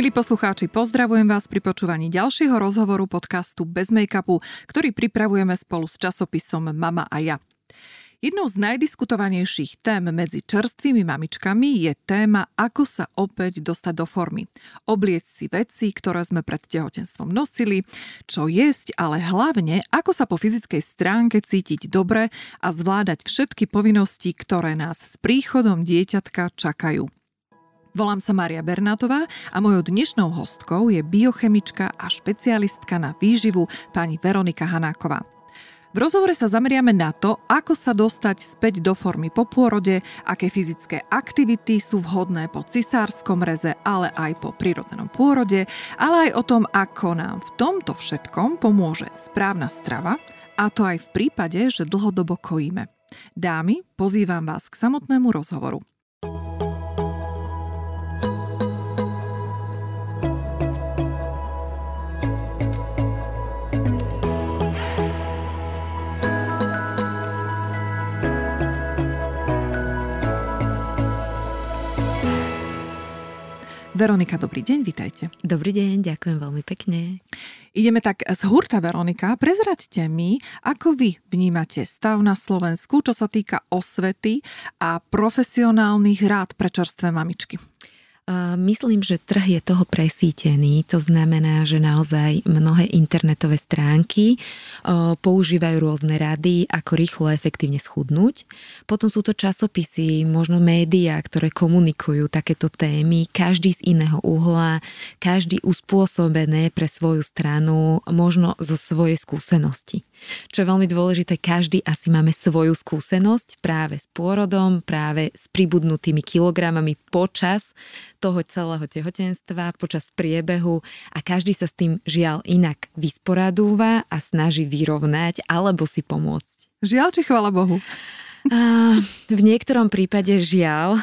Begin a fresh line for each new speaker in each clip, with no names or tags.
Milí poslucháči, pozdravujem vás pri počúvaní ďalšieho rozhovoru podcastu Bez make-upu, ktorý pripravujeme spolu s časopisom Mama a ja. Jednou z najdiskutovanejších tém medzi čerstvými mamičkami je téma, ako sa opäť dostať do formy. Obliec si veci, ktoré sme pred tehotenstvom nosili, čo jesť, ale hlavne, ako sa po fyzickej stránke cítiť dobre a zvládať všetky povinnosti, ktoré nás s príchodom dieťatka čakajú. Volám sa Mária Bernátová a mojou dnešnou hostkou je biochemička a špecialistka na výživu pani Veronika Hanáková. V rozhovore sa zameriame na to, ako sa dostať späť do formy po pôrode, aké fyzické aktivity sú vhodné po cisárskom reze, ale aj po prirodzenom pôrode, ale aj o tom, ako nám v tomto všetkom pomôže správna strava, a to aj v prípade, že dlhodobo kojíme. Dámy, pozývam vás k samotnému rozhovoru. Veronika, dobrý deň, vitajte.
Dobrý deň, ďakujem veľmi pekne.
Ideme tak z hurta, Veronika. Prezraďte mi, ako vy vnímate stav na Slovensku, čo sa týka osvety a profesionálnych rád pre čerstvé mamičky.
Myslím, že trh je toho presítený. To znamená, že naozaj mnohé internetové stránky používajú rôzne rady, ako rýchlo a efektívne schudnúť. Potom sú to časopisy, možno médiá, ktoré komunikujú takéto témy, každý z iného uhla, každý uspôsobené pre svoju stranu, možno zo svojej skúsenosti. Čo je veľmi dôležité, každý asi máme svoju skúsenosť práve s pôrodom, práve s pribudnutými kilogramami počas toho celého tehotenstva, počas priebehu a každý sa s tým žiaľ inak vysporadúva a snaží vyrovnať alebo si pomôcť.
Žiaľ či chvala Bohu?
V niektorom prípade žiaľ,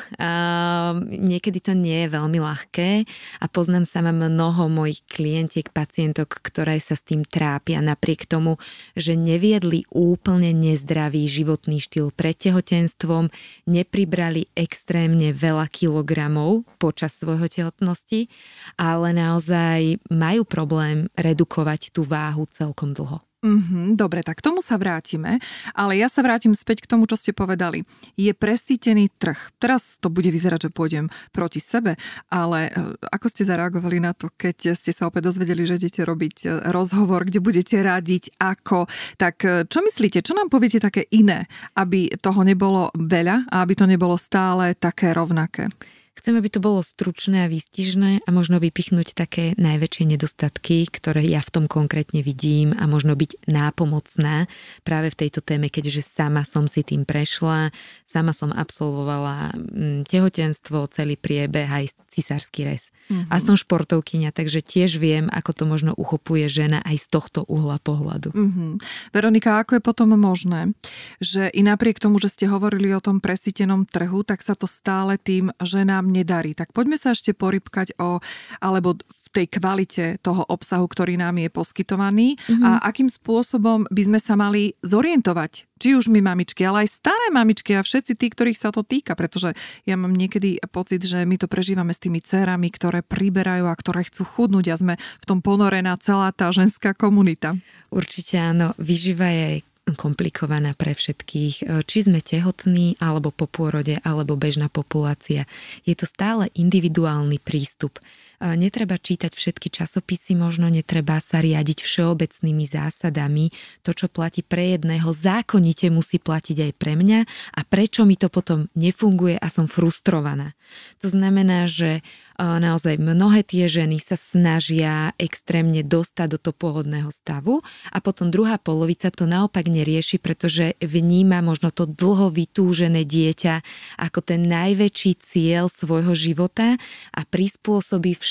niekedy to nie je veľmi ľahké. A poznám sama mnoho mojich klientiek, pacientok, ktoré sa s tým trápia. Napriek tomu, že neviedli úplne nezdravý životný štýl pred tehotenstvom, nepribrali extrémne veľa kilogramov počas svojho tehotnosti, ale naozaj majú problém redukovať tú váhu celkom dlho.
Mm-hmm, dobre, tak k tomu sa vrátime, ale ja sa vrátim späť k tomu, čo ste povedali. Je presítený trh. Teraz to bude vyzerať, že pôjdem proti sebe, ale e, ako ste zareagovali na to, keď ste sa opäť dozvedeli, že idete robiť e, rozhovor, kde budete radiť ako, tak e, čo myslíte, čo nám poviete také iné, aby toho nebolo veľa a aby to nebolo stále také rovnaké?
Chcem, aby to bolo stručné a výstižné a možno vypichnúť také najväčšie nedostatky, ktoré ja v tom konkrétne vidím a možno byť nápomocná práve v tejto téme, keďže sama som si tým prešla, sama som absolvovala mm, tehotenstvo, celý priebeh aj cisársky rez. Mm-hmm. A som športovkyňa, takže tiež viem, ako to možno uchopuje žena aj z tohto uhla pohľadu.
Mm-hmm. Veronika, ako je potom možné, že i napriek tomu, že ste hovorili o tom presítenom trhu, tak sa to stále tým ženám nedarí. Tak poďme sa ešte porybkať o, alebo v tej kvalite toho obsahu, ktorý nám je poskytovaný mm-hmm. a akým spôsobom by sme sa mali zorientovať. Či už my mamičky, ale aj staré mamičky a všetci tí, ktorých sa to týka, pretože ja mám niekedy pocit, že my to prežívame s tými cerami, ktoré priberajú a ktoré chcú chudnúť a sme v tom ponorená celá tá ženská komunita.
Určite áno, vyžíva je komplikovaná pre všetkých, e, či sme tehotní, alebo po pôrode, alebo bežná populácia. Je to stále individuálny prístup. Netreba čítať všetky časopisy, možno netreba sa riadiť všeobecnými zásadami. To, čo platí pre jedného, zákonite musí platiť aj pre mňa a prečo mi to potom nefunguje a som frustrovaná. To znamená, že naozaj mnohé tie ženy sa snažia extrémne dostať do toho pôvodného stavu a potom druhá polovica to naopak nerieši, pretože vníma možno to dlho vytúžené dieťa ako ten najväčší cieľ svojho života a prispôsobí všetko,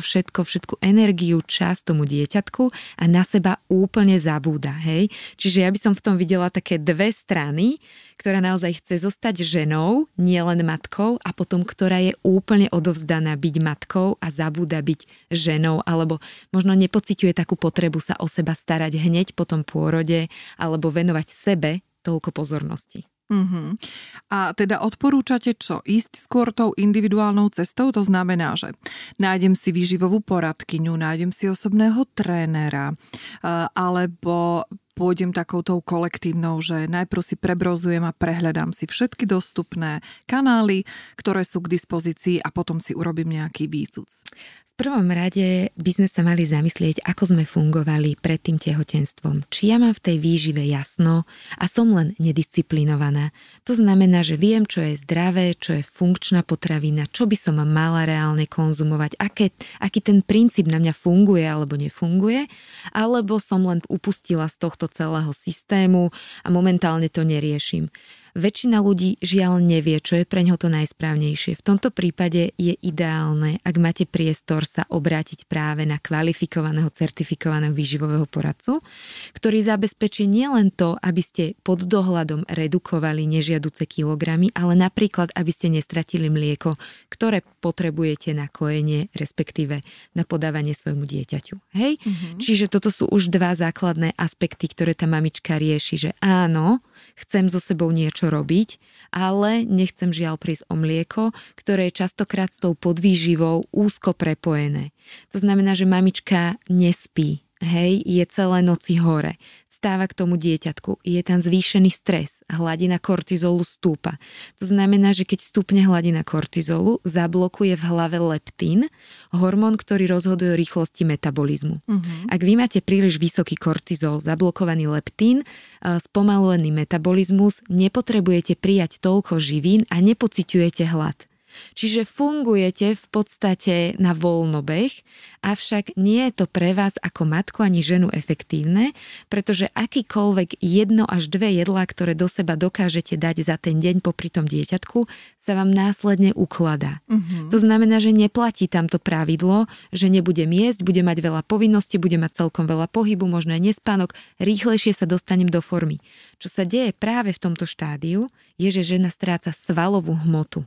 všetko, všetku energiu, čas tomu dieťatku a na seba úplne zabúda. Hej? Čiže ja by som v tom videla také dve strany, ktorá naozaj chce zostať ženou, nielen matkou a potom ktorá je úplne odovzdaná byť matkou a zabúda byť ženou alebo možno nepociťuje takú potrebu sa o seba starať hneď po tom pôrode alebo venovať sebe toľko pozornosti.
Uh-huh. A teda odporúčate čo? Ísť skôr tou individuálnou cestou? To znamená, že nájdem si výživovú poradkyňu, nájdem si osobného trénera, alebo pôjdem takoutou kolektívnou, že najprv si prebrozujem a prehľadám si všetky dostupné kanály, ktoré sú k dispozícii a potom si urobím nejaký výcuc
prvom rade by sme sa mali zamyslieť, ako sme fungovali pred tým tehotenstvom. Či ja mám v tej výžive jasno a som len nedisciplinovaná. To znamená, že viem, čo je zdravé, čo je funkčná potravina, čo by som mala reálne konzumovať, aké, aký ten princíp na mňa funguje alebo nefunguje, alebo som len upustila z tohto celého systému a momentálne to neriešim. Väčšina ľudí žiaľ nevie, čo je pre ňo to najsprávnejšie. V tomto prípade je ideálne, ak máte priestor sa obrátiť práve na kvalifikovaného, certifikovaného výživového poradcu, ktorý zabezpečí nielen to, aby ste pod dohľadom redukovali nežiaduce kilogramy, ale napríklad, aby ste nestratili mlieko, ktoré potrebujete na kojenie, respektíve na podávanie svojmu dieťaťu. Hej? Mm-hmm. Čiže toto sú už dva základné aspekty, ktoré tá mamička rieši, že áno, chcem so sebou niečo robiť, ale nechcem žiaľ prísť o mlieko, ktoré je častokrát s tou podvýživou úzko prepojené. To znamená, že mamička nespí, hej, je celé noci hore. Stáva k tomu dieťatku, je tam zvýšený stres, hladina kortizolu stúpa. To znamená, že keď stúpne hladina kortizolu, zablokuje v hlave leptín, hormón, ktorý rozhoduje o rýchlosti metabolizmu. Uh-huh. Ak vy máte príliš vysoký kortizol, zablokovaný leptín, spomalulený metabolizmus, nepotrebujete prijať toľko živín a nepociťujete hlad. Čiže fungujete v podstate na voľnobeh, avšak nie je to pre vás ako matku ani ženu efektívne, pretože akýkoľvek jedno až dve jedlá, ktoré do seba dokážete dať za ten deň popri tom dieťatku, sa vám následne ukladá. Uh-huh. To znamená, že neplatí tamto pravidlo, že nebudem jesť, bude mať veľa povinností, bude mať celkom veľa pohybu, možno aj nespánok, rýchlejšie sa dostanem do formy. Čo sa deje práve v tomto štádiu, je, že žena stráca svalovú hmotu.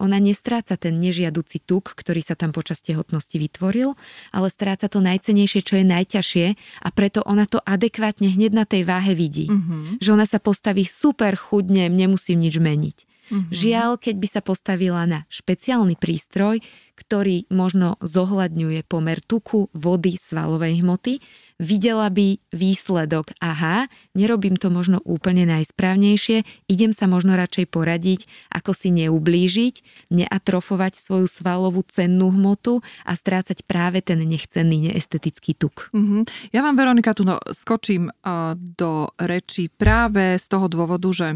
Ona nestráca ten nežiaduci tuk, ktorý sa tam počas tehotnosti vytvoril, ale stráca to najcenejšie, čo je najťažšie a preto ona to adekvátne hneď na tej váhe vidí. Mm-hmm. Že ona sa postaví super chudne, nemusím nič meniť. Mm-hmm. Žiaľ, keď by sa postavila na špeciálny prístroj, ktorý možno zohľadňuje pomer tuku, vody, svalovej hmoty, videla by výsledok, aha, nerobím to možno úplne najsprávnejšie, idem sa možno radšej poradiť, ako si neublížiť, neatrofovať svoju svalovú cennú hmotu a strácať práve ten nechcenný neestetický tuk.
Mm-hmm. Ja vám, Veronika, tu no, skočím uh, do reči práve z toho dôvodu, že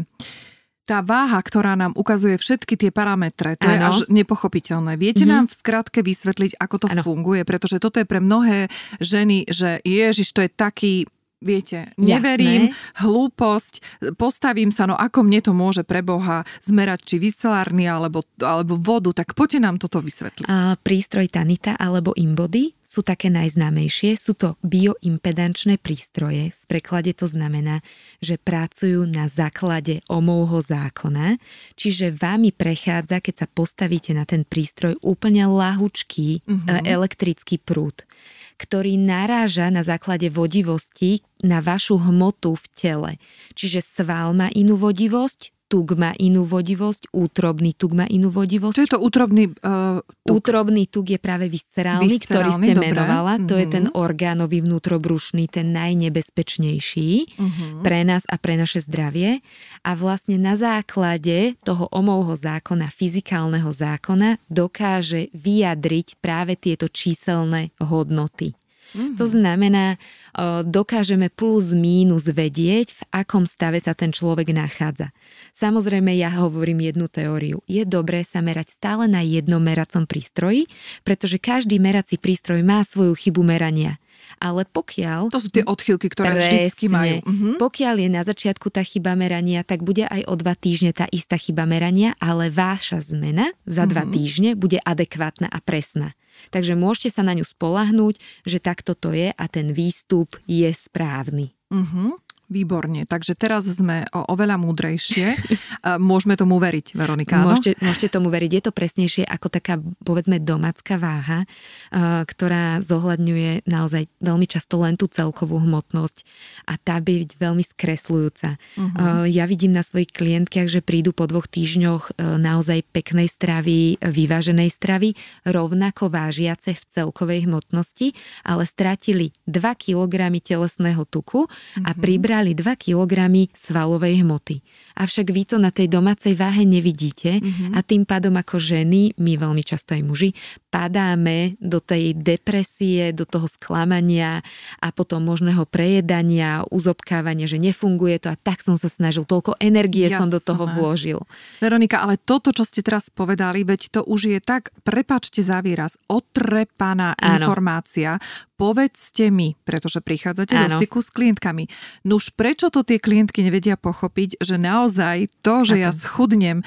tá váha, ktorá nám ukazuje všetky tie parametre, to ano. je až nepochopiteľné. Viete mm-hmm. nám v skratke vysvetliť, ako to ano. funguje? Pretože toto je pre mnohé ženy, že ježiš, to je taký viete, neverím, Jasné. hlúposť, postavím sa, no ako mne to môže pre Boha zmerať, či vycelárny alebo, alebo vodu, tak poďte nám toto vysvetliť.
A, prístroj Tanita alebo Imbody sú také najznámejšie. Sú to bioimpedančné prístroje. V preklade to znamená, že pracujú na základe omovho zákona, čiže vámi prechádza, keď sa postavíte na ten prístroj, úplne lahučký uh-huh. elektrický prúd ktorý naráža na základe vodivosti na vašu hmotu v tele. Čiže sval má inú vodivosť, tuk má inú vodivosť, útrobný tuk má inú vodivosť.
Čo je to útrobný uh,
tuk? Útrobný tuk je práve viscerálny, viscerálny ktorý ste dobré. menovala. To mm-hmm. je ten mhm. orgánový vnútrobrušný, ten najnebezpečnejší mm-hmm. pre nás a pre naše zdravie. A vlastne na základe toho omovho zákona, fyzikálneho zákona, dokáže vyjadriť práve tieto číselné hodnoty. Mm-hmm. To znamená, dokážeme plus mínus vedieť, v akom stave sa ten človek nachádza. Samozrejme, ja hovorím jednu teóriu. Je dobré sa merať stále na jednom meracom prístroji, pretože každý merací prístroj má svoju chybu merania. Ale pokiaľ...
To sú tie odchylky, ktoré presne, vždycky majú.
Mhm. Pokiaľ je na začiatku tá chyba merania, tak bude aj o dva týždne tá istá chyba merania, ale váša zmena za dva mhm. týždne bude adekvátna a presná. Takže môžete sa na ňu spolahnúť, že takto to je a ten výstup je správny.
Uh-huh. Výborne, takže teraz sme o, oveľa múdrejšie. Môžeme tomu veriť, Veronika, áno?
Môžete, môžete tomu veriť. Je to presnejšie ako taká, povedzme, domácka váha, ktorá zohľadňuje naozaj veľmi často len tú celkovú hmotnosť a tá by byť veľmi skresľujúca. Uh-huh. Ja vidím na svojich klientkách, že prídu po dvoch týždňoch e, naozaj peknej stravy, vyváženej stravy, rovnako vážiace v celkovej hmotnosti, ale stratili 2 kg telesného tuku a uh-huh. pribrali nabrali 2 kg svalovej hmoty. Avšak vy to na tej domácej váhe nevidíte mm-hmm. a tým pádom ako ženy, my veľmi často aj muži, padáme do tej depresie, do toho sklamania a potom možného prejedania, uzobkávania, že nefunguje to a tak som sa snažil, toľko energie Jasné. som do toho vložil.
Veronika, ale toto, čo ste teraz povedali, veď to už je tak, prepačte za výraz, otrepaná Áno. informácia, povedzte mi, pretože prichádzate Áno. do styku s klientkami. Nuž prečo to tie klientky nevedia pochopiť, že naozaj to, že Ako? ja schudnem e,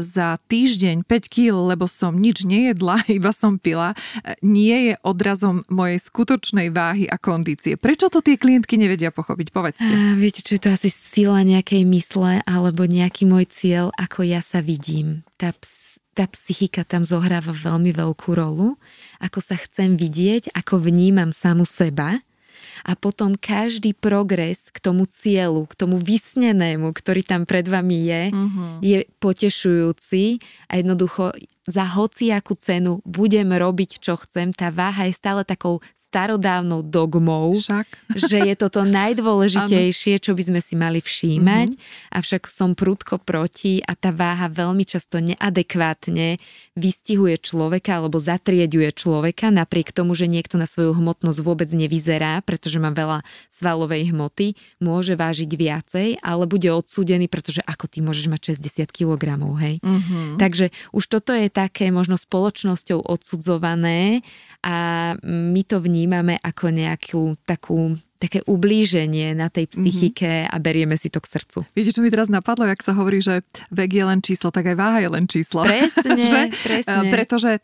za týždeň 5 kg, lebo som nič nejedla, iba som pila, e, nie je odrazom mojej skutočnej váhy a kondície. Prečo to tie klientky nevedia pochopiť? Povedzte.
A, viete, čo je to asi sila nejakej mysle alebo nejaký môj cieľ, ako ja sa vidím. Tá ps- tá psychika tam zohráva veľmi veľkú rolu, ako sa chcem vidieť, ako vnímam samu seba a potom každý progres k tomu cieľu, k tomu vysnenému, ktorý tam pred vami je, mm-hmm. je potešujúci a jednoducho za hociakú cenu budem robiť, čo chcem. Tá váha je stále takou starodávnou dogmou, Však. že je toto najdôležitejšie, čo by sme si mali všímať, mm-hmm. avšak som prudko proti a tá váha veľmi často neadekvátne vystihuje človeka alebo zatrieďuje človeka, napriek tomu, že niekto na svoju hmotnosť vôbec nevyzerá, pretože má veľa svalovej hmoty, môže vážiť viacej, ale bude odsúdený, pretože ako ty môžeš mať 60 kg, hej? Mm-hmm. Takže už toto je také možno spoločnosťou odsudzované a my to vnímame ako nejakú takú také ublíženie na tej mhm. psychike mm-hmm. a berieme si to k srdcu.
Viete, čo mi teraz napadlo, jak sa hovorí, že vek je len číslo, tak aj váha je len číslo.
Presne, že, presne.
Pretože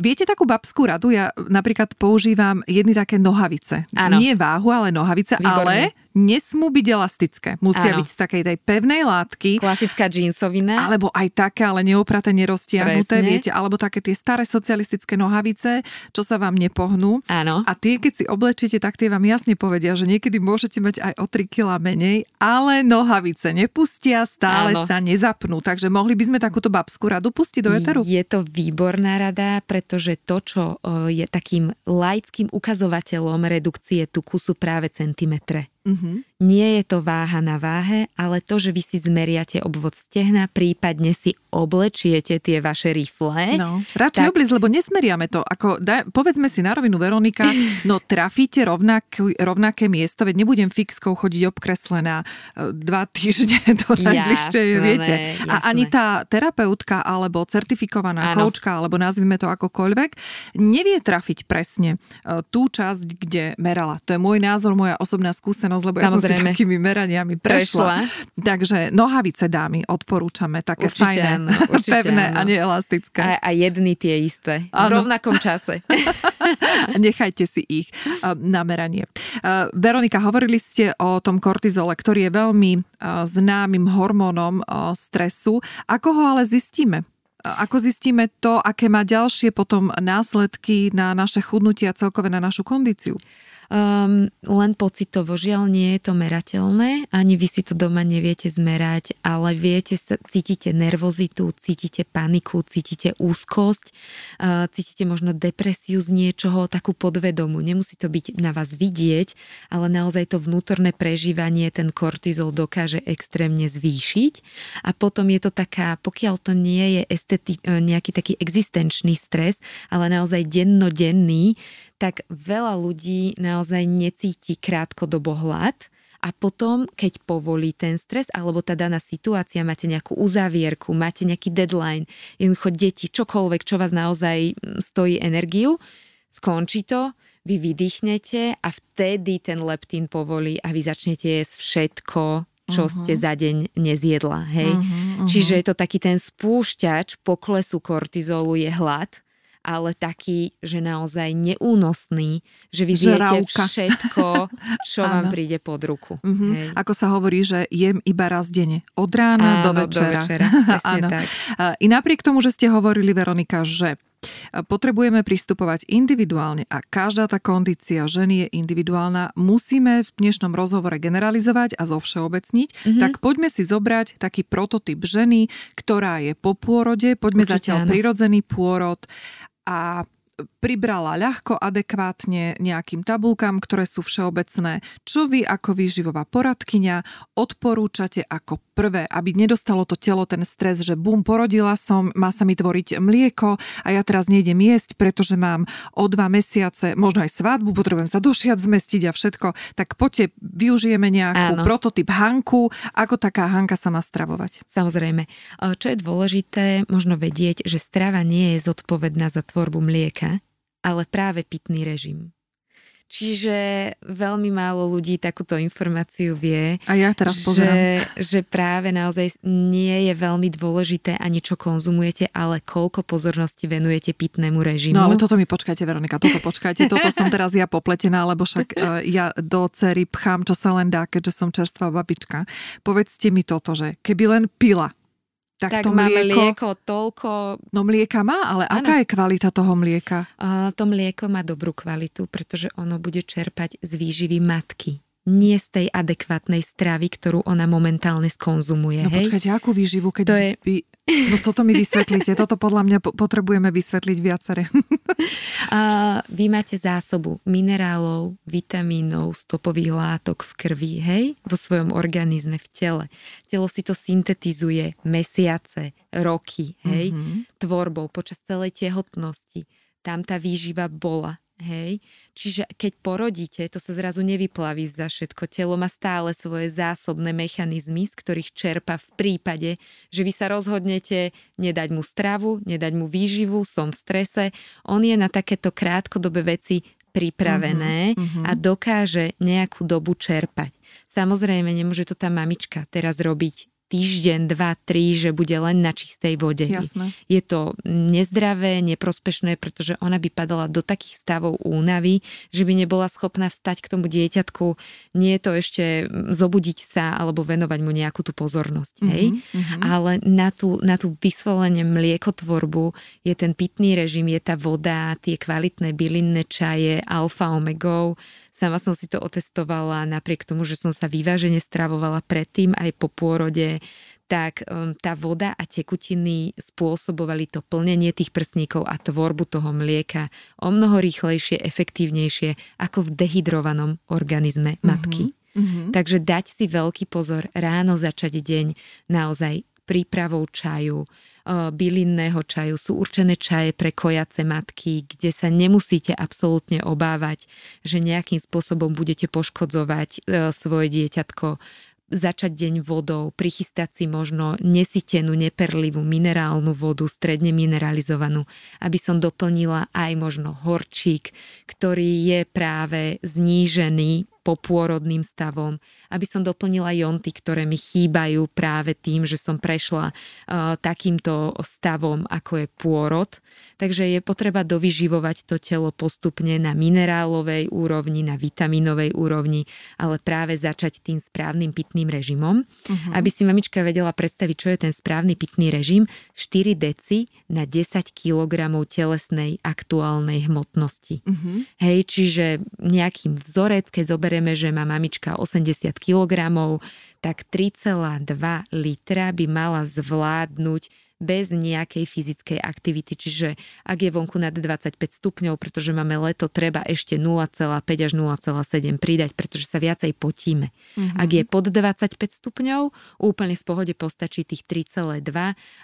viete takú babskú radu, ja napríklad používam jedny také nohavice. Ano. Nie váhu, ale nohavice, Výborné. ale nesmú byť elastické. Musia Áno. byť z takej tej pevnej látky.
Klasická džínsovina.
Alebo aj také, ale neopraté, neroztiahnuté, Presne. viete, alebo také tie staré socialistické nohavice, čo sa vám nepohnú.
Áno.
A tie, keď si oblečíte, tak tie vám jasne povedia, že niekedy môžete mať aj o 3 kg menej, ale nohavice nepustia, stále Áno. sa nezapnú. Takže mohli by sme takúto babskú radu pustiť do eteru?
Je to výborná rada, pretože to, čo je takým laickým ukazovateľom redukcie tuku sú práve centimetre. Mm-hmm. Nie je to váha na váhe, ale to, že vy si zmeriate obvod stehna, prípadne si oblečiete tie vaše rifle.
No, radšej tak... obliz, lebo nesmeriame to. Ako, da, povedzme si na rovinu, Veronika, no trafíte rovnak, rovnaké miesto, veď nebudem fixkou chodiť obkreslená e, dva týždne do najbližšej, viete. Jasné. A ani tá terapeutka alebo certifikovaná ano. koučka, alebo nazvime to akokoľvek, nevie trafiť presne e, tú časť, kde merala. To je môj názor, moja osobná skúsenosť, lebo Samozrejme. ja som si takými meraniami prešla. prešla. Takže nohavice dámy odporúčame, také určite fajné, áno, určite pevné áno. a neelastické.
A, a jedny tie isté, áno. v rovnakom čase.
Nechajte si ich na meranie. Veronika, hovorili ste o tom kortizole, ktorý je veľmi známym hormónom stresu. Ako ho ale zistíme? Ako zistíme to, aké má ďalšie potom následky na naše chudnutie a celkové na našu kondíciu?
Um, len pocitovo, žiaľ nie je to merateľné, ani vy si to doma neviete zmerať, ale viete, cítite nervozitu, cítite paniku, cítite úzkosť, uh, cítite možno depresiu z niečoho, takú podvedomu. Nemusí to byť na vás vidieť, ale naozaj to vnútorné prežívanie ten kortizol dokáže extrémne zvýšiť a potom je to taká, pokiaľ to nie je esteti- nejaký taký existenčný stres, ale naozaj dennodenný, tak veľa ľudí naozaj necíti krátkodobo hlad a potom, keď povolí ten stres, alebo tá daná situácia, máte nejakú uzavierku, máte nejaký deadline, jednoducho deti, čokoľvek, čo vás naozaj mm, stojí energiu, skončí to, vy vydýchnete a vtedy ten leptín povolí a vy začnete jesť všetko, čo uh-huh. ste za deň nezjedla. Hej? Uh-huh, uh-huh. Čiže je to taký ten spúšťač poklesu kortizolu je hlad ale taký, že naozaj neúnosný, že vy zjete všetko, čo vám príde pod ruku.
Mm-hmm. Hej. Ako sa hovorí, že jem iba raz denne. Od rána
Áno,
do večera.
Do večera. Áno. Tak.
I napriek tomu, že ste hovorili, Veronika, že Potrebujeme pristupovať individuálne a každá tá kondícia ženy je individuálna. Musíme v dnešnom rozhovore generalizovať a zovšeobecniť. Mm-hmm. Tak poďme si zobrať taký prototyp ženy, ktorá je po pôrode. Poďme Určite, zatiaľ áno. prirodzený pôrod a pribrala ľahko, adekvátne nejakým tabulkám, ktoré sú všeobecné. Čo vy ako výživová poradkyňa odporúčate ako prvé, aby nedostalo to telo ten stres, že bum, porodila som, má sa mi tvoriť mlieko a ja teraz nejdem jesť, pretože mám o dva mesiace, možno aj svadbu, potrebujem sa došiať zmestiť a všetko. Tak poďte, využijeme nejakú Áno. prototyp Hanku, ako taká Hanka sa má stravovať.
Samozrejme. Čo je dôležité, možno vedieť, že strava nie je zodpovedná za tvorbu mlieka, ale práve pitný režim. Čiže veľmi málo ľudí takúto informáciu vie.
A ja teraz pozerám.
Že, že práve naozaj nie je veľmi dôležité ani čo konzumujete, ale koľko pozornosti venujete pitnému režimu.
No ale toto mi počkajte, Veronika, toto počkajte. Toto som teraz ja popletená, lebo však uh, ja do cery pchám, čo sa len dá, keďže som čerstvá babička. Povedzte mi toto, že keby len pila,
tak, tak to máme mlieko, toľko...
No mlieka má, ale ano. aká je kvalita toho mlieka?
Uh, to mlieko má dobrú kvalitu, pretože ono bude čerpať z výživy matky nie z tej adekvátnej stravy, ktorú ona momentálne skonzumuje.
No
hej?
počkajte, akú výživu, keď to je... vy... No toto mi vysvetlíte, toto podľa mňa potrebujeme vysvetliť viacere.
uh, vy máte zásobu minerálov, vitamínov, stopových látok v krvi, hej, vo svojom organizme, v tele. Telo si to syntetizuje mesiace, roky, hej, mm-hmm. tvorbou počas celej tehotnosti. Tam tá výživa bola, Hej. Čiže keď porodíte, to sa zrazu nevyplaví za všetko. Telo má stále svoje zásobné mechanizmy, z ktorých čerpa v prípade, že vy sa rozhodnete nedať mu stravu, nedať mu výživu, som v strese. On je na takéto krátkodobé veci pripravené uh-huh, uh-huh. a dokáže nejakú dobu čerpať. Samozrejme, nemôže to tá mamička teraz robiť týždeň, dva, tri, že bude len na čistej vode.
Jasné.
Je to nezdravé, neprospešné, pretože ona by padala do takých stavov únavy, že by nebola schopná vstať k tomu dieťatku. Nie je to ešte zobudiť sa alebo venovať mu nejakú tú pozornosť. Mm-hmm, hej? Mm-hmm. Ale na tú, na tú vysvolenie mliekotvorbu je ten pitný režim, je tá voda, tie kvalitné bylinné čaje, alfa, omegou, Sama som si to otestovala napriek tomu, že som sa vyvážene stravovala predtým aj po pôrode, tak um, tá voda a tekutiny spôsobovali to plnenie tých prsníkov a tvorbu toho mlieka o mnoho rýchlejšie, efektívnejšie ako v dehydrovanom organizme mhm, matky. Mm-hmm. Takže dať si veľký pozor, ráno začať deň naozaj prípravou čaju, bylinného čaju, sú určené čaje pre kojace matky, kde sa nemusíte absolútne obávať, že nejakým spôsobom budete poškodzovať e, svoje dieťatko. Začať deň vodou, prichystať si možno nesitenú, neperlivú minerálnu vodu, stredne mineralizovanú, aby som doplnila aj možno horčík, ktorý je práve znížený popôrodným stavom, aby som doplnila jonty, ktoré mi chýbajú práve tým, že som prešla uh, takýmto stavom, ako je pôrod. Takže je potreba dovyživovať to telo postupne na minerálovej úrovni, na vitaminovej úrovni, ale práve začať tým správnym pitným režimom. Uh-huh. Aby si mamička vedela predstaviť, čo je ten správny pitný režim, 4 deci na 10 kg telesnej aktuálnej hmotnosti. Uh-huh. Hej, čiže nejakým vzorec, keď zober zoberieme, že má mamička 80 kg, tak 3,2 litra by mala zvládnuť bez nejakej fyzickej aktivity. Čiže ak je vonku nad 25 stupňov, pretože máme leto, treba ešte 0,5 až 0,7 pridať, pretože sa viacej potíme. Mm-hmm. Ak je pod 25 stupňov, úplne v pohode postačí tých 3,2,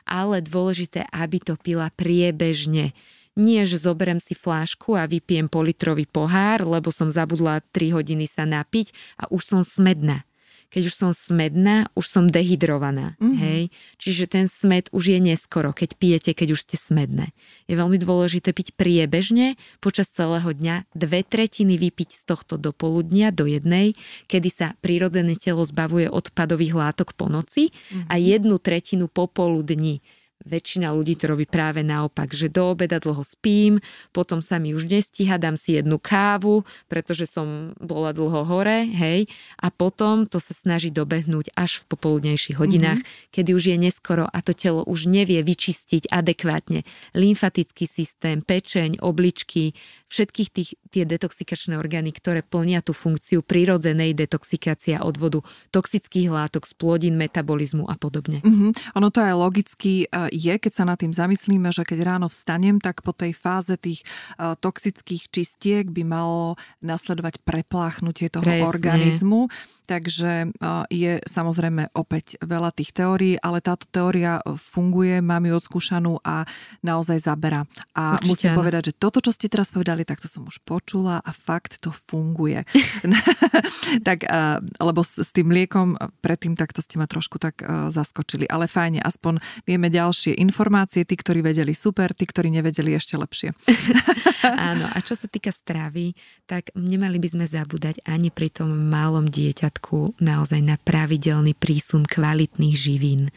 ale dôležité, aby to pila priebežne nie, že zoberem si flášku a vypijem politrový pohár, lebo som zabudla 3 hodiny sa napiť a už som smedná. Keď už som smedná, už som dehydrovaná. Mm-hmm. Hej? Čiže ten smed už je neskoro, keď pijete, keď už ste smedné. Je veľmi dôležité piť priebežne počas celého dňa, dve tretiny vypiť z tohto do poludnia, do jednej, kedy sa prirodzené telo zbavuje odpadových látok po noci mm-hmm. a jednu tretinu popoludní Väčšina ľudí to robí práve naopak, že do obeda dlho spím, potom sa mi už nestíha, dám si jednu kávu, pretože som bola dlho hore, hej, a potom to sa snaží dobehnúť až v popoludnejších hodinách, mm-hmm. kedy už je neskoro a to telo už nevie vyčistiť adekvátne lymfatický systém, pečeň, obličky, všetkých tých, tie detoxikačné orgány, ktoré plnia tú funkciu prirodzenej detoxikácie odvodu toxických látok, splodín, metabolizmu a podobne.
Mm-hmm. Ono to aj logicky e, je, keď sa nad tým zamyslíme, že keď ráno vstanem, tak po tej fáze tých e, toxických čistiek by malo nasledovať prepláchnutie toho Presne. organizmu. Takže je samozrejme opäť veľa tých teórií, ale táto teória funguje, mám ju odskúšanú a naozaj zabera. A Určite musím áno. povedať, že toto, čo ste teraz povedali, tak to som už počula a fakt to funguje. tak, lebo s, tým liekom predtým takto ste ma trošku tak zaskočili. Ale fajne, aspoň vieme ďalšie informácie. Tí, ktorí vedeli super, tí, ktorí nevedeli ešte lepšie.
áno, a čo sa týka stravy, tak nemali by sme zabúdať ani pri tom malom dieťa dieťatku naozaj na pravidelný prísun kvalitných živín.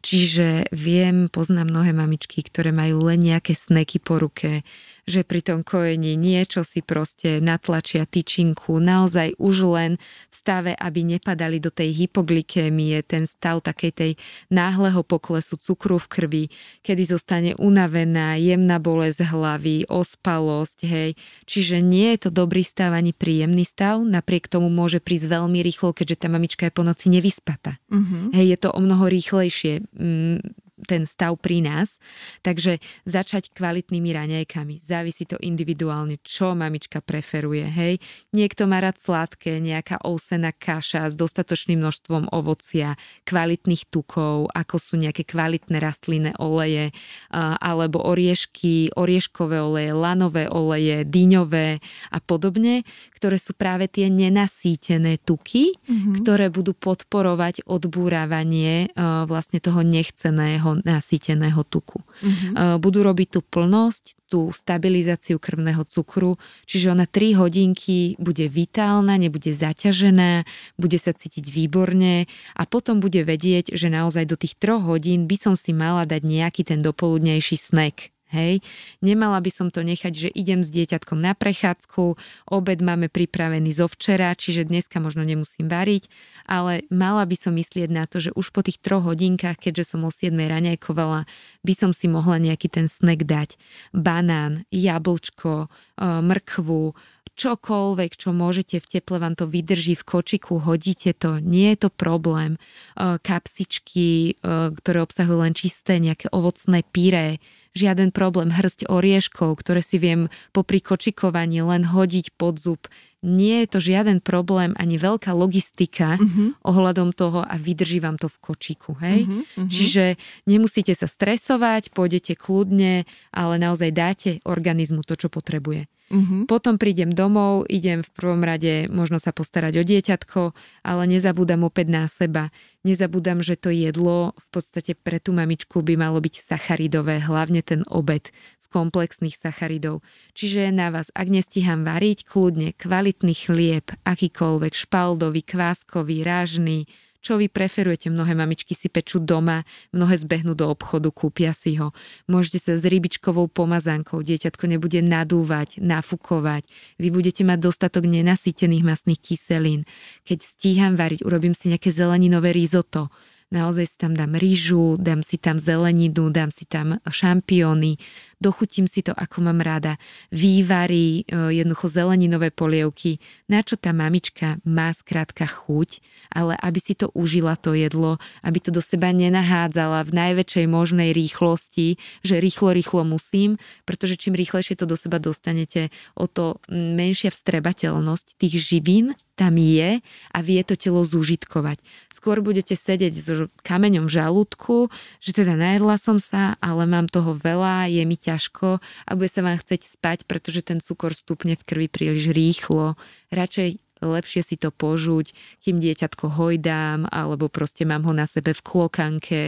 Čiže viem, poznám mnohé mamičky, ktoré majú len nejaké sneky po ruke, že pri tom kojení niečo si proste natlačia tyčinku, naozaj už len v stave, aby nepadali do tej hypoglykémie, ten stav takej tej náhleho poklesu cukru v krvi, kedy zostane unavená, jemná bolesť hlavy, ospalosť, hej. Čiže nie je to dobrý stav ani príjemný stav, napriek tomu môže prísť veľmi rýchlo, keďže tá mamička je po noci nevyspata. Mm-hmm. Hej, je to o mnoho rýchlejšie. Mm, ten stav pri nás. Takže začať kvalitnými raňajkami. Závisí to individuálne, čo mamička preferuje. Hej. Niekto má rád sladké, nejaká ousená kaša s dostatočným množstvom ovocia, kvalitných tukov, ako sú nejaké kvalitné rastlinné oleje, alebo oriešky, orieškové oleje, lanové oleje, dyňové a podobne, ktoré sú práve tie nenasýtené tuky, mm-hmm. ktoré budú podporovať odbúravanie vlastne toho nechceného nasýteného tuku. Mm-hmm. Budú robiť tú plnosť, tú stabilizáciu krvného cukru, čiže ona 3 hodinky bude vitálna, nebude zaťažená, bude sa cítiť výborne a potom bude vedieť, že naozaj do tých 3 hodín by som si mala dať nejaký ten dopoludnejší snack Hej, nemala by som to nechať, že idem s dieťatkom na prechádzku, obed máme pripravený zo včera, čiže dneska možno nemusím variť, ale mala by som myslieť na to, že už po tých troch hodinkách, keďže som o 7 raňajkovala, by som si mohla nejaký ten snack dať. Banán, jablčko, e, mrkvu, čokoľvek, čo môžete v teple, vám to vydrží v kočiku, hodíte to, nie je to problém. E, kapsičky, e, ktoré obsahujú len čisté nejaké ovocné pyré, žiaden problém hrsť orieškov, ktoré si viem po prikočikovaní len hodiť pod zub. Nie je to žiaden problém ani veľká logistika uh-huh. ohľadom toho a vydrží vám to v kočiku. Hej? Uh-huh, uh-huh. Čiže nemusíte sa stresovať, pôjdete kľudne, ale naozaj dáte organizmu to, čo potrebuje. Mm-hmm. Potom prídem domov, idem v prvom rade možno sa postarať o dieťatko, ale nezabúdam opäť na seba. Nezabúdam, že to jedlo v podstate pre tú mamičku by malo byť sacharidové, hlavne ten obed z komplexných sacharidov. Čiže na vás, ak nestíham variť, kľudne kvalitný chlieb, akýkoľvek, špaldový, kváskový, rážný, čo vy preferujete? Mnohé mamičky si pečú doma, mnohé zbehnú do obchodu, kúpia si ho. Môžete sa s rybičkovou pomazánkou, dieťatko nebude nadúvať, nafúkovať. Vy budete mať dostatok nenasýtených masných kyselín. Keď stíham variť, urobím si nejaké zeleninové risotto naozaj si tam dám rýžu, dám si tam zeleninu, dám si tam šampióny, dochutím si to, ako mám rada. Vývary, e, jednoducho zeleninové polievky, na čo tá mamička má skrátka chuť, ale aby si to užila to jedlo, aby to do seba nenahádzala v najväčšej možnej rýchlosti, že rýchlo, rýchlo musím, pretože čím rýchlejšie to do seba dostanete, o to menšia vstrebateľnosť tých živín tam je a vie to telo zúžitkovať. Skôr budete sedieť s kameňom v žalúdku, že teda najedla som sa, ale mám toho veľa, je mi ťažko a bude sa vám chceť spať, pretože ten cukor stupne v krvi príliš rýchlo. Radšej lepšie si to požuť, kým dieťatko hojdám, alebo proste mám ho na sebe v klokanke.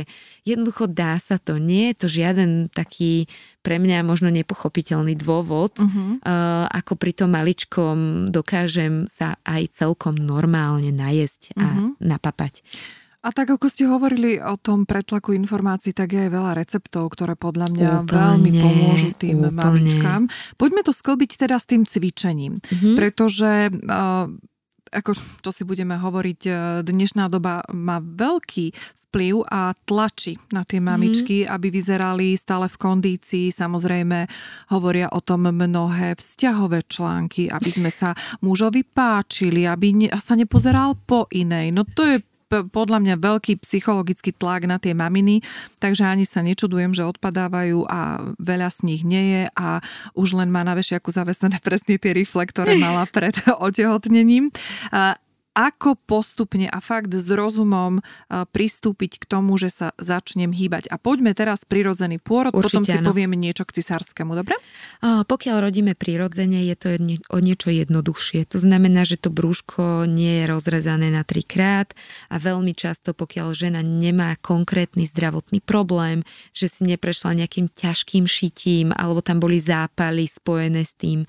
Jednoducho dá sa to. Nie je to žiaden taký pre mňa možno nepochopiteľný dôvod, uh-huh. uh, ako pri tom maličkom dokážem sa aj celkom normálne najesť a uh-huh. napapať.
A tak ako ste hovorili o tom pretlaku informácií, tak je aj veľa receptov, ktoré podľa mňa
úplne,
veľmi pomôžu tým
úplne.
mamičkám. Poďme to sklbiť teda s tým cvičením, mm-hmm. pretože uh, ako čo si budeme hovoriť, e, dnešná doba má veľký vplyv a tlačí na tie mamičky, mm-hmm. aby vyzerali stále v kondícii. Samozrejme hovoria o tom mnohé vzťahové články, aby sme sa mužovi páčili, aby sa nepozeral po inej. No to je podľa mňa veľký psychologický tlak na tie maminy, takže ani sa nečudujem, že odpadávajú a veľa z nich nie je a už len má na vešiaku zavesené presne tie rifle, ktoré mala pred otehotnením ako postupne a fakt s rozumom e, pristúpiť k tomu, že sa začnem hýbať. A poďme teraz prirodzený pôrod, Určite, potom si áno. povieme niečo k cisárskému, dobre?
A pokiaľ rodíme prirodzene, je to o niečo jednoduchšie. To znamená, že to brúško nie je rozrezané na trikrát a veľmi často, pokiaľ žena nemá konkrétny zdravotný problém, že si neprešla nejakým ťažkým šitím alebo tam boli zápaly spojené s tým, e,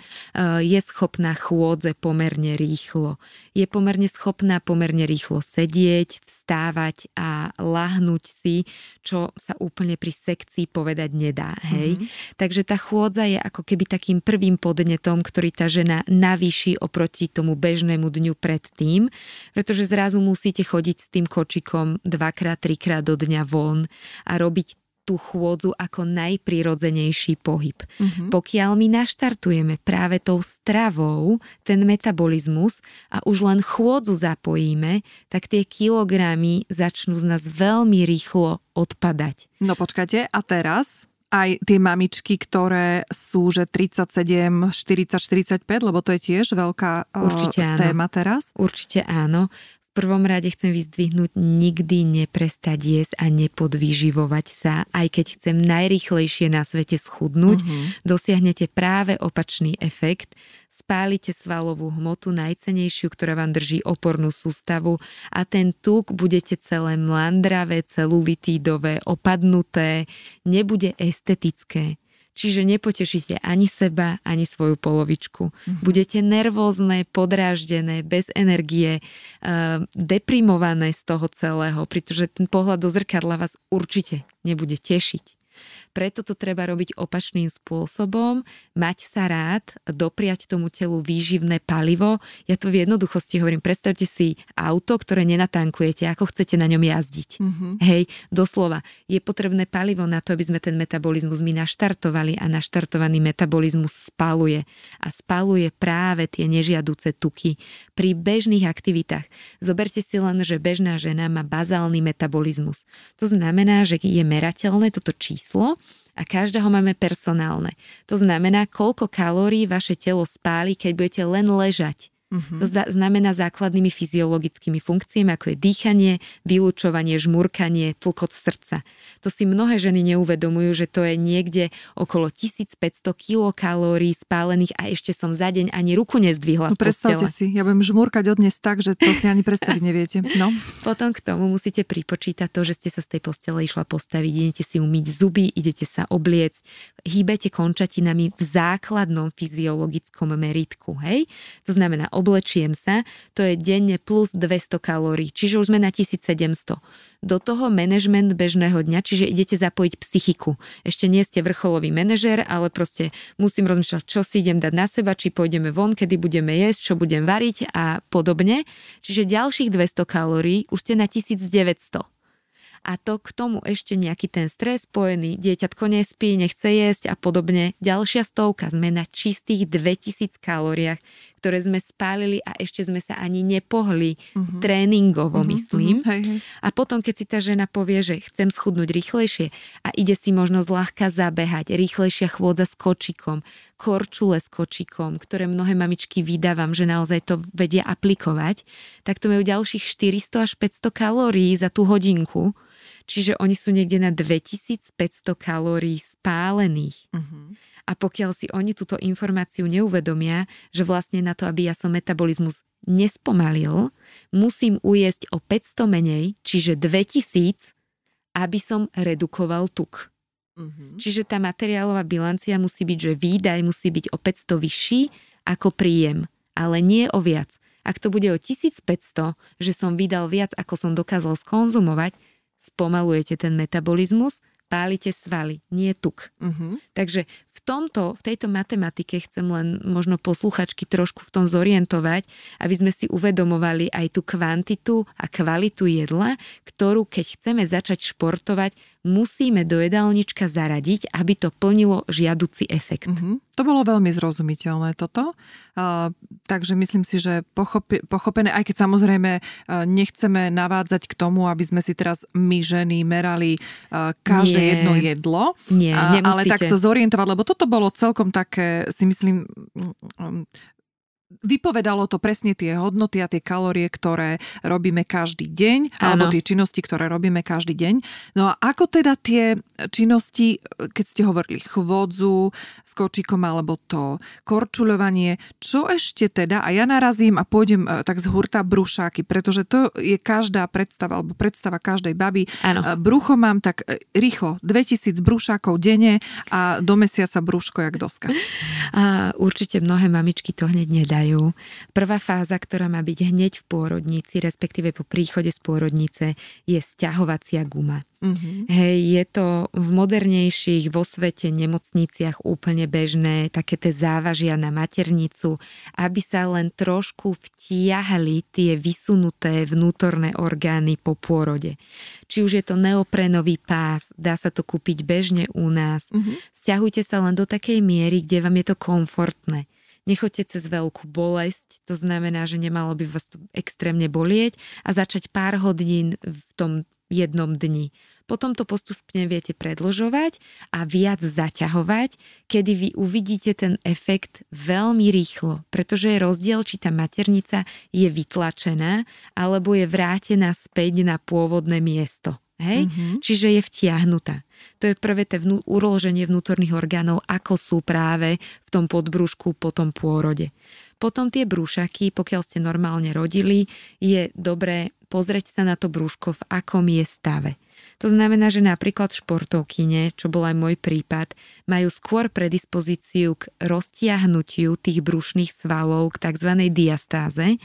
je schopná chôdze pomerne rýchlo. Je pomerne schopná pomerne rýchlo sedieť, vstávať a lahnúť si, čo sa úplne pri sekcii povedať nedá. Hej? Mm-hmm. Takže tá chôdza je ako keby takým prvým podnetom, ktorý tá žena navýši oproti tomu bežnému dňu predtým, pretože zrazu musíte chodiť s tým kočikom dvakrát, trikrát do dňa von a robiť tú chôdzu ako najprirodzenejší pohyb. Uh-huh. Pokiaľ my naštartujeme práve tou stravou ten metabolizmus a už len chôdzu zapojíme, tak tie kilogramy začnú z nás veľmi rýchlo odpadať.
No počkajte, a teraz aj tie mamičky, ktoré sú že 37, 40, 45, lebo to je tiež veľká Určite téma áno. teraz?
Určite áno prvom rade chcem vyzdvihnúť nikdy neprestať jesť a nepodvyživovať sa. Aj keď chcem najrychlejšie na svete schudnúť, uh-huh. dosiahnete práve opačný efekt. Spálite svalovú hmotu najcenejšiu, ktorá vám drží opornú sústavu a ten tuk budete celé mlandravé, celulitídové, opadnuté, nebude estetické. Čiže nepotešíte ani seba, ani svoju polovičku. Mm-hmm. Budete nervózne, podráždené, bez energie, uh, deprimované z toho celého, pretože ten pohľad do zrkadla vás určite nebude tešiť. Preto to treba robiť opačným spôsobom, mať sa rád, dopriať tomu telu výživné palivo. Ja to v jednoduchosti hovorím, predstavte si auto, ktoré nenatankujete, ako chcete na ňom jazdiť. Mm-hmm. Hej, doslova, je potrebné palivo na to, aby sme ten metabolizmus my naštartovali a naštartovaný metabolizmus spaluje. A spaluje práve tie nežiaduce tuky pri bežných aktivitách. Zoberte si len, že bežná žena má bazálny metabolizmus. To znamená, že je merateľné toto číslo a každého máme personálne. To znamená, koľko kalórií vaše telo spáli, keď budete len ležať Uh-huh. To znamená základnými fyziologickými funkciami, ako je dýchanie, vylúčovanie, žmurkanie, tlkot srdca. To si mnohé ženy neuvedomujú, že to je niekde okolo 1500 kilokalórií spálených a ešte som za deň ani ruku nezdvihla no,
predstavte si, ja budem žmurkať odnes tak, že to si ani predstaviť neviete. No.
Potom k tomu musíte pripočítať to, že ste sa z tej postele išla postaviť, idete si umyť zuby, idete sa obliecť, hýbete končatinami v základnom fyziologickom meritku. Hej? To znamená oblečiem sa, to je denne plus 200 kalórií, čiže už sme na 1700. Do toho manažment bežného dňa, čiže idete zapojiť psychiku. Ešte nie ste vrcholový manažer, ale proste musím rozmýšľať, čo si idem dať na seba, či pôjdeme von, kedy budeme jesť, čo budem variť a podobne. Čiže ďalších 200 kalórií už ste na 1900 a to k tomu ešte nejaký ten stres spojený, dieťatko nespí, nechce jesť a podobne. Ďalšia stovka, sme na čistých 2000 kalóriách, ktoré sme spálili a ešte sme sa ani nepohli uh-huh. tréningovo, uh-huh, myslím. Uh-huh, hej, hej. A potom, keď si tá žena povie, že chcem schudnúť rýchlejšie a ide si možno zľahka zabehať, rýchlejšia chôdza s kočikom, korčule s kočikom, ktoré mnohé mamičky vydávam, že naozaj to vedia aplikovať, tak to majú ďalších 400 až 500 kalórií za tú hodinku Čiže oni sú niekde na 2500 kalórií spálených. Uh-huh. A pokiaľ si oni túto informáciu neuvedomia, že vlastne na to, aby ja som metabolizmus nespomalil, musím ujesť o 500 menej, čiže 2000, aby som redukoval tuk. Uh-huh. Čiže tá materiálová bilancia musí byť, že výdaj musí byť o 500 vyšší ako príjem, ale nie o viac. Ak to bude o 1500, že som vydal viac, ako som dokázal skonzumovať, spomalujete ten metabolizmus, pálite svaly, nie tuk. Uh-huh. Takže v tomto, v tejto matematike chcem len možno posluchačky trošku v tom zorientovať, aby sme si uvedomovali aj tú kvantitu a kvalitu jedla, ktorú keď chceme začať športovať, musíme do jedálnička zaradiť, aby to plnilo žiaduci efekt. Mm-hmm.
To bolo veľmi zrozumiteľné toto. Uh, takže myslím si, že pochopi, pochopené, aj keď samozrejme uh, nechceme navádzať k tomu, aby sme si teraz my ženy merali uh, každé Nie. jedno jedlo.
Nie, uh,
ale tak sa zorientovať, lebo toto bolo celkom také, si myslím, um, vypovedalo to presne tie hodnoty a tie kalórie, ktoré robíme každý deň, ano. alebo tie činnosti, ktoré robíme každý deň. No a ako teda tie činnosti, keď ste hovorili chvodzu s kočíkom alebo to korčuľovanie, čo ešte teda, a ja narazím a pôjdem e, tak z hurta brúšáky, pretože to je každá predstava, alebo predstava každej baby. Ano. E, brucho mám tak e, rýchlo, 2000 brúšákov denne a do mesiaca brúško jak doska.
A určite mnohé mamičky to hneď nedajú vyzerajú. Prvá fáza, ktorá má byť hneď v pôrodnici, respektíve po príchode z pôrodnice, je sťahovacia guma. Mm-hmm. Hej, je to v modernejších vo svete nemocniciach úplne bežné, také tie závažia na maternicu, aby sa len trošku vtiahli tie vysunuté vnútorné orgány po pôrode. Či už je to neoprenový pás, dá sa to kúpiť bežne u nás. Mm-hmm. Sťahujte sa len do takej miery, kde vám je to komfortné nechoďte cez veľkú bolesť, to znamená, že nemalo by vás to extrémne bolieť a začať pár hodín v tom jednom dni. Potom to postupne viete predlžovať a viac zaťahovať, kedy vy uvidíte ten efekt veľmi rýchlo, pretože je rozdiel, či tá maternica je vytlačená alebo je vrátená späť na pôvodné miesto. Hej? Mm-hmm. Čiže je vtiahnutá. To je prvé to vnú, uloženie vnútorných orgánov, ako sú práve v tom podbrúšku po tom pôrode. Potom tie brúšaky, pokiaľ ste normálne rodili, je dobré pozrieť sa na to brúško, v akom je stave. To znamená, že napríklad športovkyne, čo bol aj môj prípad, majú skôr predispozíciu k roztiahnutiu tých brušných svalov, k tzv. diastáze,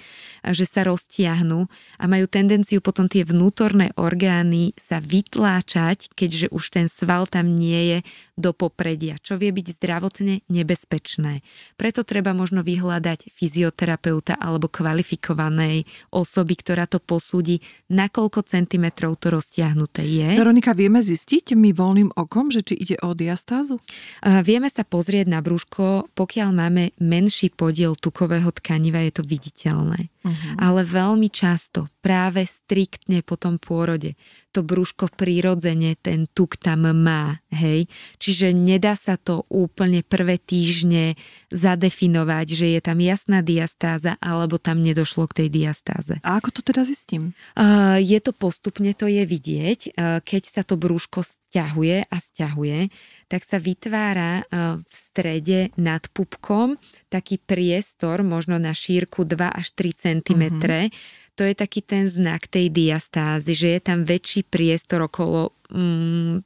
že sa roztiahnu a majú tendenciu potom tie vnútorné orgány sa vytláčať, keďže už ten sval tam nie je do popredia, čo vie byť zdravotne nebezpečné. Preto treba možno vyhľadať fyzioterapeuta alebo kvalifikovanej osoby, ktorá to posúdi, nakoľko centimetrov to roztiahnuté je.
Veronika, vieme zistiť my voľným okom, že či ide o diastázu?
Vieme sa pozrieť na brúško, pokiaľ máme menší podiel tukového tkaniva, je to viditeľné. Uh-huh. Ale veľmi často, práve striktne po tom pôrode, to brúško prirodzene ten tuk tam má, hej. Čiže nedá sa to úplne prvé týždne zadefinovať, že je tam jasná diastáza, alebo tam nedošlo k tej diastáze.
A ako to teda zistím?
Uh, je to postupne, to je vidieť. Uh, keď sa to brúško stiahuje a stiahuje, tak sa vytvára uh, v strede nad pupkom taký priestor, možno na šírku 2 až 3 cm, uh-huh to je taký ten znak tej diastázy, že je tam väčší priestor okolo mm,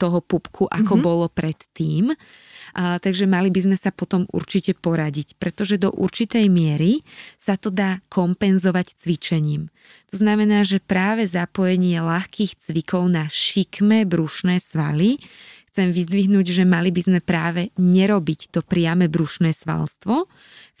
toho pupku, ako mm-hmm. bolo predtým. A, takže mali by sme sa potom určite poradiť, pretože do určitej miery sa to dá kompenzovať cvičením. To znamená, že práve zapojenie ľahkých cvikov na šikme brušné svaly chcem vyzdvihnúť, že mali by sme práve nerobiť to priame brušné svalstvo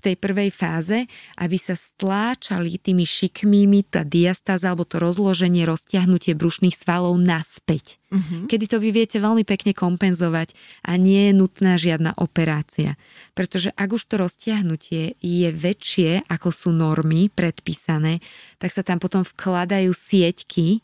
v tej prvej fáze, aby sa stláčali tými šikmými tá diastáza alebo to rozloženie, roztiahnutie brušných svalov naspäť. Uh-huh. Kedy to vy viete veľmi pekne kompenzovať a nie je nutná žiadna operácia. Pretože ak už to roztiahnutie je väčšie, ako sú normy predpísané, tak sa tam potom vkladajú sieťky,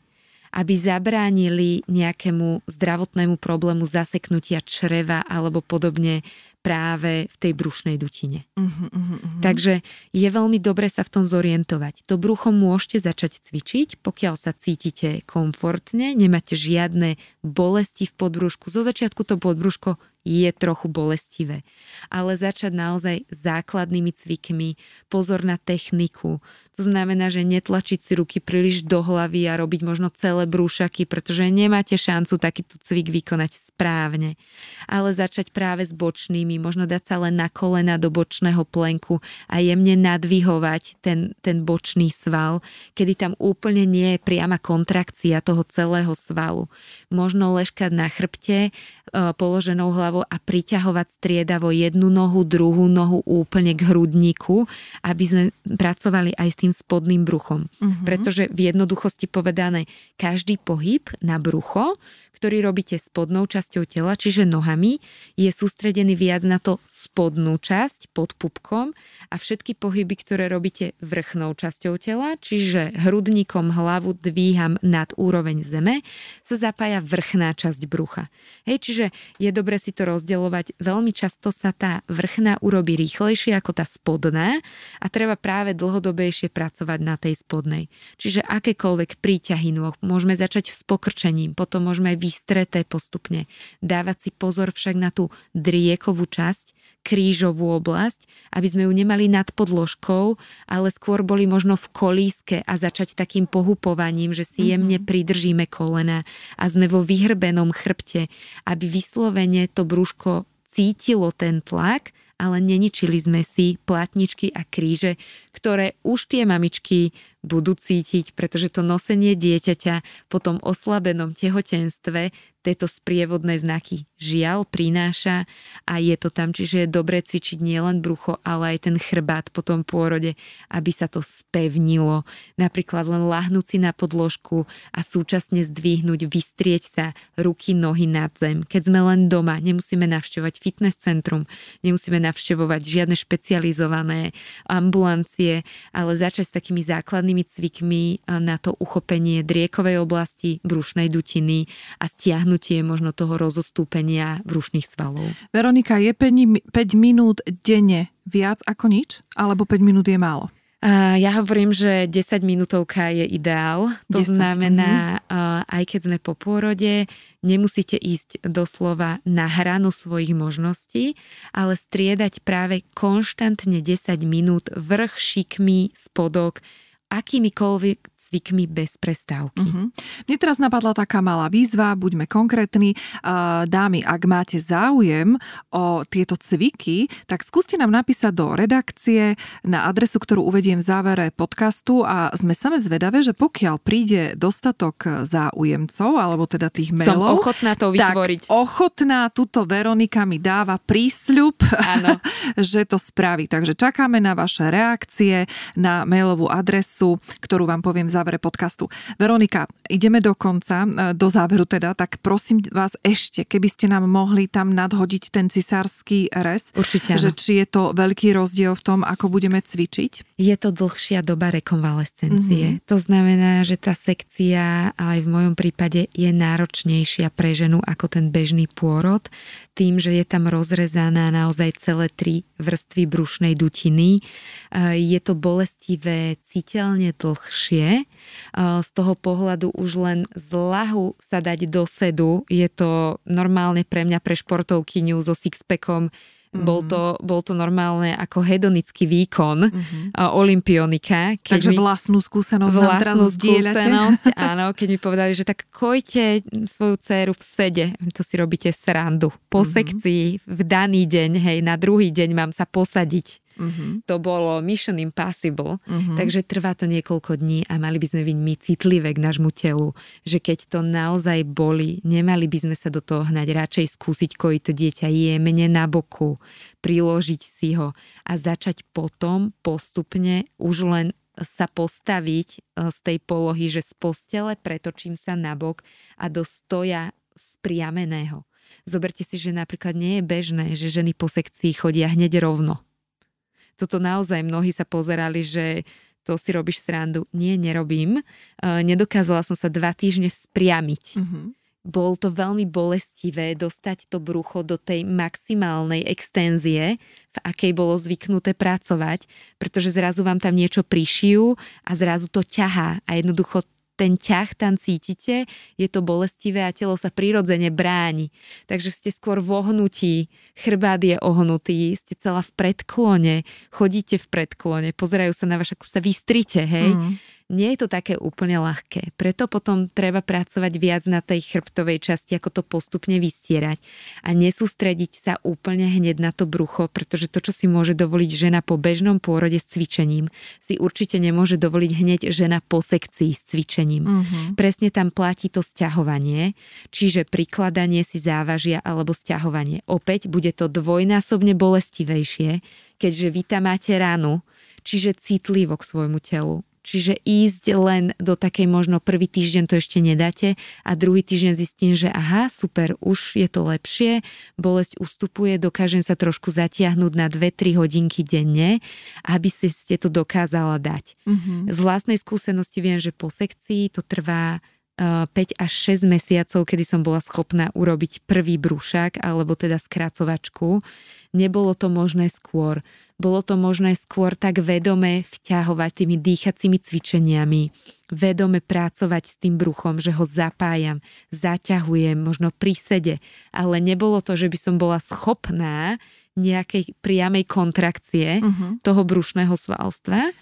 aby zabránili nejakému zdravotnému problému zaseknutia čreva alebo podobne práve v tej brušnej dutine. Uh-huh, uh-huh. Takže je veľmi dobre sa v tom zorientovať. To brucho môžete začať cvičiť, pokiaľ sa cítite komfortne, nemáte žiadne bolesti v podbrúšku. Zo začiatku to podbrúško je trochu bolestivé. Ale začať naozaj základnými cvikmi, pozor na techniku. To znamená, že netlačiť si ruky príliš do hlavy a robiť možno celé brúšaky, pretože nemáte šancu takýto cvik vykonať správne. Ale začať práve s bočnými, možno dať sa len na kolena do bočného plenku a jemne nadvihovať ten, ten bočný sval, kedy tam úplne nie je priama kontrakcia toho celého svalu. Možno ležkať na chrbte, e, položenou hlavou a priťahovať striedavo jednu nohu, druhú nohu úplne k hrudníku, aby sme pracovali aj s tým tým spodným bruchom. Uh-huh. Pretože v jednoduchosti povedané, každý pohyb na brucho ktorý robíte spodnou časťou tela, čiže nohami, je sústredený viac na to spodnú časť pod pupkom a všetky pohyby, ktoré robíte vrchnou časťou tela, čiže hrudníkom hlavu dvíham nad úroveň zeme, sa zapája vrchná časť brucha. Hej, čiže je dobre si to rozdeľovať. Veľmi často sa tá vrchná urobí rýchlejšie ako tá spodná a treba práve dlhodobejšie pracovať na tej spodnej. Čiže akékoľvek príťahy nôh, môžeme začať s pokrčením, potom môžeme aj vystreté postupne. Dávať si pozor však na tú driekovú časť, krížovú oblasť, aby sme ju nemali nad podložkou, ale skôr boli možno v kolíske a začať takým pohupovaním, že si jemne mhm. pridržíme kolena a sme vo vyhrbenom chrbte, aby vyslovene to brúško cítilo ten tlak, ale neničili sme si platničky a kríže, ktoré už tie mamičky budú cítiť, pretože to nosenie dieťaťa po tom oslabenom tehotenstve tieto sprievodné znaky žiaľ prináša a je to tam, čiže je dobre cvičiť nielen brucho, ale aj ten chrbát po tom pôrode, aby sa to spevnilo. Napríklad len lahnúť si na podložku a súčasne zdvihnúť, vystrieť sa ruky, nohy nad zem. Keď sme len doma, nemusíme navštevovať fitness centrum, nemusíme navštevovať žiadne špecializované ambulancie, ale začať s takými základnými cvikmi na to uchopenie driekovej oblasti, brušnej dutiny a stiahnuť stiahnutie možno toho rozostúpenia brušných svalov.
Veronika, je 5, 5 minút denne viac ako nič? Alebo 5 minút je málo?
Ja hovorím, že 10 minútovka je ideál. To 10, znamená, uh, aj keď sme po pôrode, nemusíte ísť doslova na hranu svojich možností, ale striedať práve konštantne 10 minút vrch, šikmy, spodok, akýmikoľvek cvikmi bez prestávky. Uh-huh.
Mne teraz napadla taká malá výzva, buďme konkrétni. Dámy, ak máte záujem o tieto cviky, tak skúste nám napísať do redakcie na adresu, ktorú uvediem v závere podcastu a sme same zvedavé, že pokiaľ príde dostatok záujemcov, alebo teda tých mailov...
Som ochotná to vytvoriť.
Tak ochotná, tuto Veronika mi dáva prísľub, že to spraví. Takže čakáme na vaše reakcie na mailovú adresu, ktorú vám poviem závere podcastu. Veronika, ideme do konca, e, do záveru teda, tak prosím vás ešte, keby ste nám mohli tam nadhodiť ten cisársky res.
Určite
Že či je to veľký rozdiel v tom, ako budeme cvičiť?
Je to dlhšia doba rekonvalescencie. Mm-hmm. To znamená, že tá sekcia aj v mojom prípade je náročnejšia pre ženu ako ten bežný pôrod, tým, že je tam rozrezaná naozaj celé tri vrstvy brušnej dutiny. E, je to bolestivé citeľne dlhšie, z toho pohľadu už len z lahu sa dať do sedu, je to normálne pre mňa, pre športovkyňu so sixpackom, Mm-hmm. Bol, to, bol to normálne ako hedonický výkon mm-hmm. olimpionika.
Keď Takže mi, vlastnú skúsenosť vlastnú teraz skúsenosť,
áno, keď mi povedali, že tak kojte svoju dceru v sede, to si robíte srandu. Po mm-hmm. sekcii v daný deň, hej, na druhý deň mám sa posadiť Uh-huh. To bolo Mission Impossible, uh-huh. takže trvá to niekoľko dní a mali by sme byť my citlivé k nášmu telu, že keď to naozaj boli, nemali by sme sa do toho hnať, radšej skúsiť kojiť to dieťa jemne na boku, priložiť si ho a začať potom postupne už len sa postaviť e, z tej polohy, že z postele pretočím sa na bok a do stoja spriameného. Zoberte si, že napríklad nie je bežné, že ženy po sekcii chodia hneď rovno toto naozaj mnohí sa pozerali, že to si robíš srandu. Nie, nerobím. E, nedokázala som sa dva týždne vzpriamiť. Uh-huh. Bol to veľmi bolestivé dostať to brucho do tej maximálnej extenzie, v akej bolo zvyknuté pracovať, pretože zrazu vám tam niečo prišijú a zrazu to ťahá a jednoducho ten ťah tam cítite, je to bolestivé a telo sa prirodzene bráni. Takže ste skôr v ohnutí, chrbát je ohnutý, ste celá v predklone, chodíte v predklone, pozerajú sa na vaš, ako sa vystrite, hej. Mm nie je to také úplne ľahké. Preto potom treba pracovať viac na tej chrbtovej časti, ako to postupne vystierať a nesústrediť sa úplne hneď na to brucho, pretože to, čo si môže dovoliť žena po bežnom pôrode s cvičením, si určite nemôže dovoliť hneď žena po sekcii s cvičením. Uh-huh. Presne tam platí to sťahovanie, čiže prikladanie si závažia alebo sťahovanie. Opäť bude to dvojnásobne bolestivejšie, keďže vy tam máte ranu, čiže citlivo k svojmu telu Čiže ísť len do takej možno prvý týždeň to ešte nedáte a druhý týždeň zistím, že aha, super, už je to lepšie, bolesť ustupuje, dokážem sa trošku zatiahnuť na 2-3 hodinky denne, aby si ste to dokázala dať. Mm-hmm. Z vlastnej skúsenosti viem, že po sekcii to trvá 5 eh, až 6 mesiacov, kedy som bola schopná urobiť prvý brúšak alebo teda skracovačku. Nebolo to možné skôr bolo to možné skôr tak vedome vťahovať tými dýchacími cvičeniami, vedome pracovať s tým bruchom, že ho zapájam, zaťahujem, možno pri sede, ale nebolo to, že by som bola schopná nejakej priamej kontrakcie uh-huh. toho brušného svalstva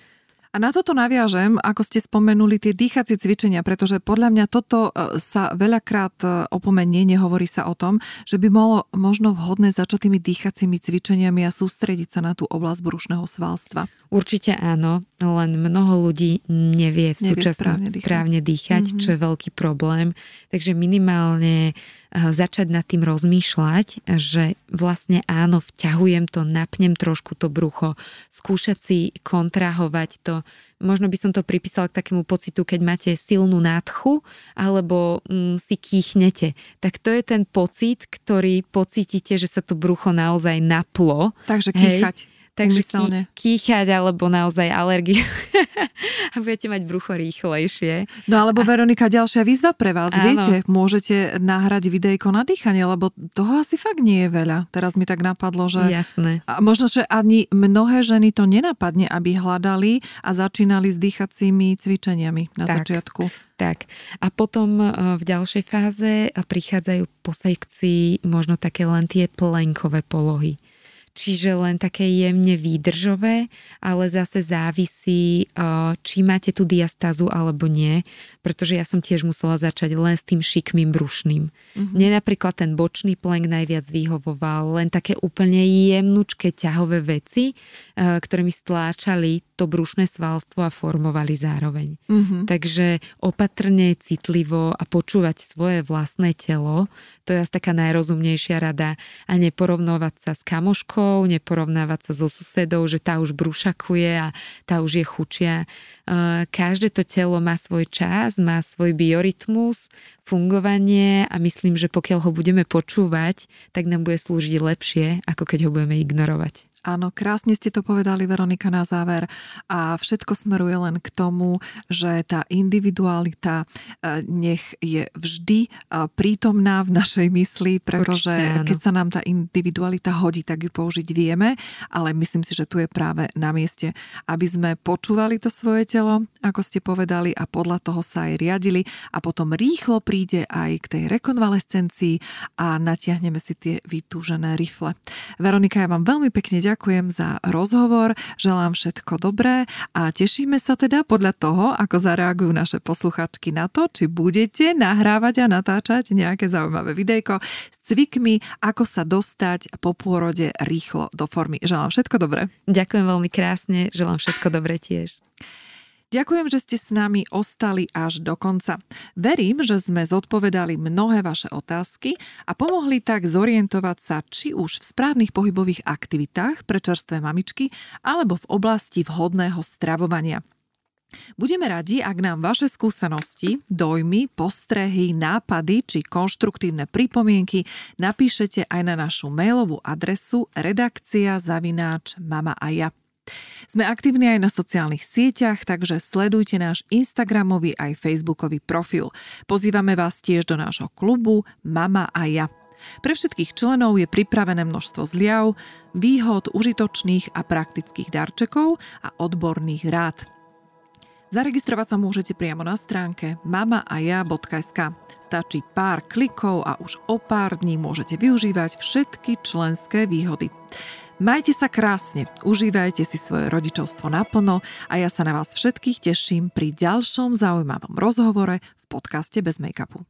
a na toto naviažem, ako ste spomenuli, tie dýchacie cvičenia, pretože podľa mňa toto e, sa veľakrát e, opomenie, nehovorí sa o tom, že by bolo možno vhodné začať tými dýchacími cvičeniami a sústrediť sa na tú oblasť brušného svalstva.
Určite áno, len mnoho ľudí nevie v súčasnosti správne dýchať, správne dýchať mm-hmm. čo je veľký problém. Takže minimálne začať nad tým rozmýšľať, že vlastne áno, vťahujem to, napnem trošku to brucho, skúšať si kontrahovať to. Možno by som to pripísala k takému pocitu, keď máte silnú nádchu alebo mm, si kýchnete. Tak to je ten pocit, ktorý pocítite, že sa to brucho naozaj naplo.
Takže kýchať. Hej?
Takže ký, kýchať alebo naozaj alergiu a budete mať brucho rýchlejšie.
No alebo a... Veronika, ďalšia výzva pre vás. Áno. Viete, môžete nahrať videjko na dýchanie, lebo toho asi fakt nie je veľa. Teraz mi tak napadlo, že...
Jasné.
A možno, že ani mnohé ženy to nenapadne, aby hľadali a začínali s dýchacími cvičeniami na tak. začiatku.
Tak. A potom e, v ďalšej fáze prichádzajú po sekcii možno také len tie plenkové polohy čiže len také jemne výdržové, ale zase závisí, či máte tú diastázu alebo nie, pretože ja som tiež musela začať len s tým šikmým brušným. Mm-hmm. Mne napríklad ten bočný plenk najviac vyhovoval, len také úplne jemnučké ťahové veci, ktoré mi stláčali to brušné svalstvo a formovali zároveň. Mm-hmm. Takže opatrne, citlivo a počúvať svoje vlastné telo, to je asi taká najrozumnejšia rada a neporovnovať sa s kamoškou, neporovnávať sa so susedou, že tá už brušakuje a tá už je chučia. Každé to telo má svoj čas, má svoj biorytmus, fungovanie a myslím, že pokiaľ ho budeme počúvať, tak nám bude slúžiť lepšie, ako keď ho budeme ignorovať.
Áno, krásne ste to povedali, Veronika, na záver. A všetko smeruje len k tomu, že tá individualita e, nech je vždy e, prítomná v našej mysli, pretože Určite, keď sa nám tá individualita hodí, tak ju použiť vieme, ale myslím si, že tu je práve na mieste, aby sme počúvali to svoje telo, ako ste povedali, a podľa toho sa aj riadili a potom rýchlo príde aj k tej rekonvalescencii a natiahneme si tie vytúžené rifle. Veronika, ja vám veľmi pekne ďakujem ďakujem za rozhovor, želám všetko dobré a tešíme sa teda podľa toho, ako zareagujú naše posluchačky na to, či budete nahrávať a natáčať nejaké zaujímavé videjko s cvikmi, ako sa dostať po pôrode rýchlo do formy. Želám všetko dobré.
Ďakujem veľmi krásne, želám všetko dobré tiež.
Ďakujem, že ste s nami ostali až do konca. Verím, že sme zodpovedali mnohé vaše otázky a pomohli tak zorientovať sa či už v správnych pohybových aktivitách pre čerstvé mamičky alebo v oblasti vhodného stravovania. Budeme radi, ak nám vaše skúsenosti, dojmy, postrehy, nápady či konštruktívne pripomienky napíšete aj na našu mailovú adresu redakcia zavináč mama a ja. Sme aktívni aj na sociálnych sieťach, takže sledujte náš Instagramový aj Facebookový profil. Pozývame vás tiež do nášho klubu Mama a ja. Pre všetkých členov je pripravené množstvo zliav, výhod, užitočných a praktických darčekov a odborných rád. Zaregistrovať sa môžete priamo na stránke mamaaja.sk. Stačí pár klikov a už o pár dní môžete využívať všetky členské výhody. Majte sa krásne, užívajte si svoje rodičovstvo naplno a ja sa na vás všetkých teším pri ďalšom zaujímavom rozhovore v podcaste Bez make-upu.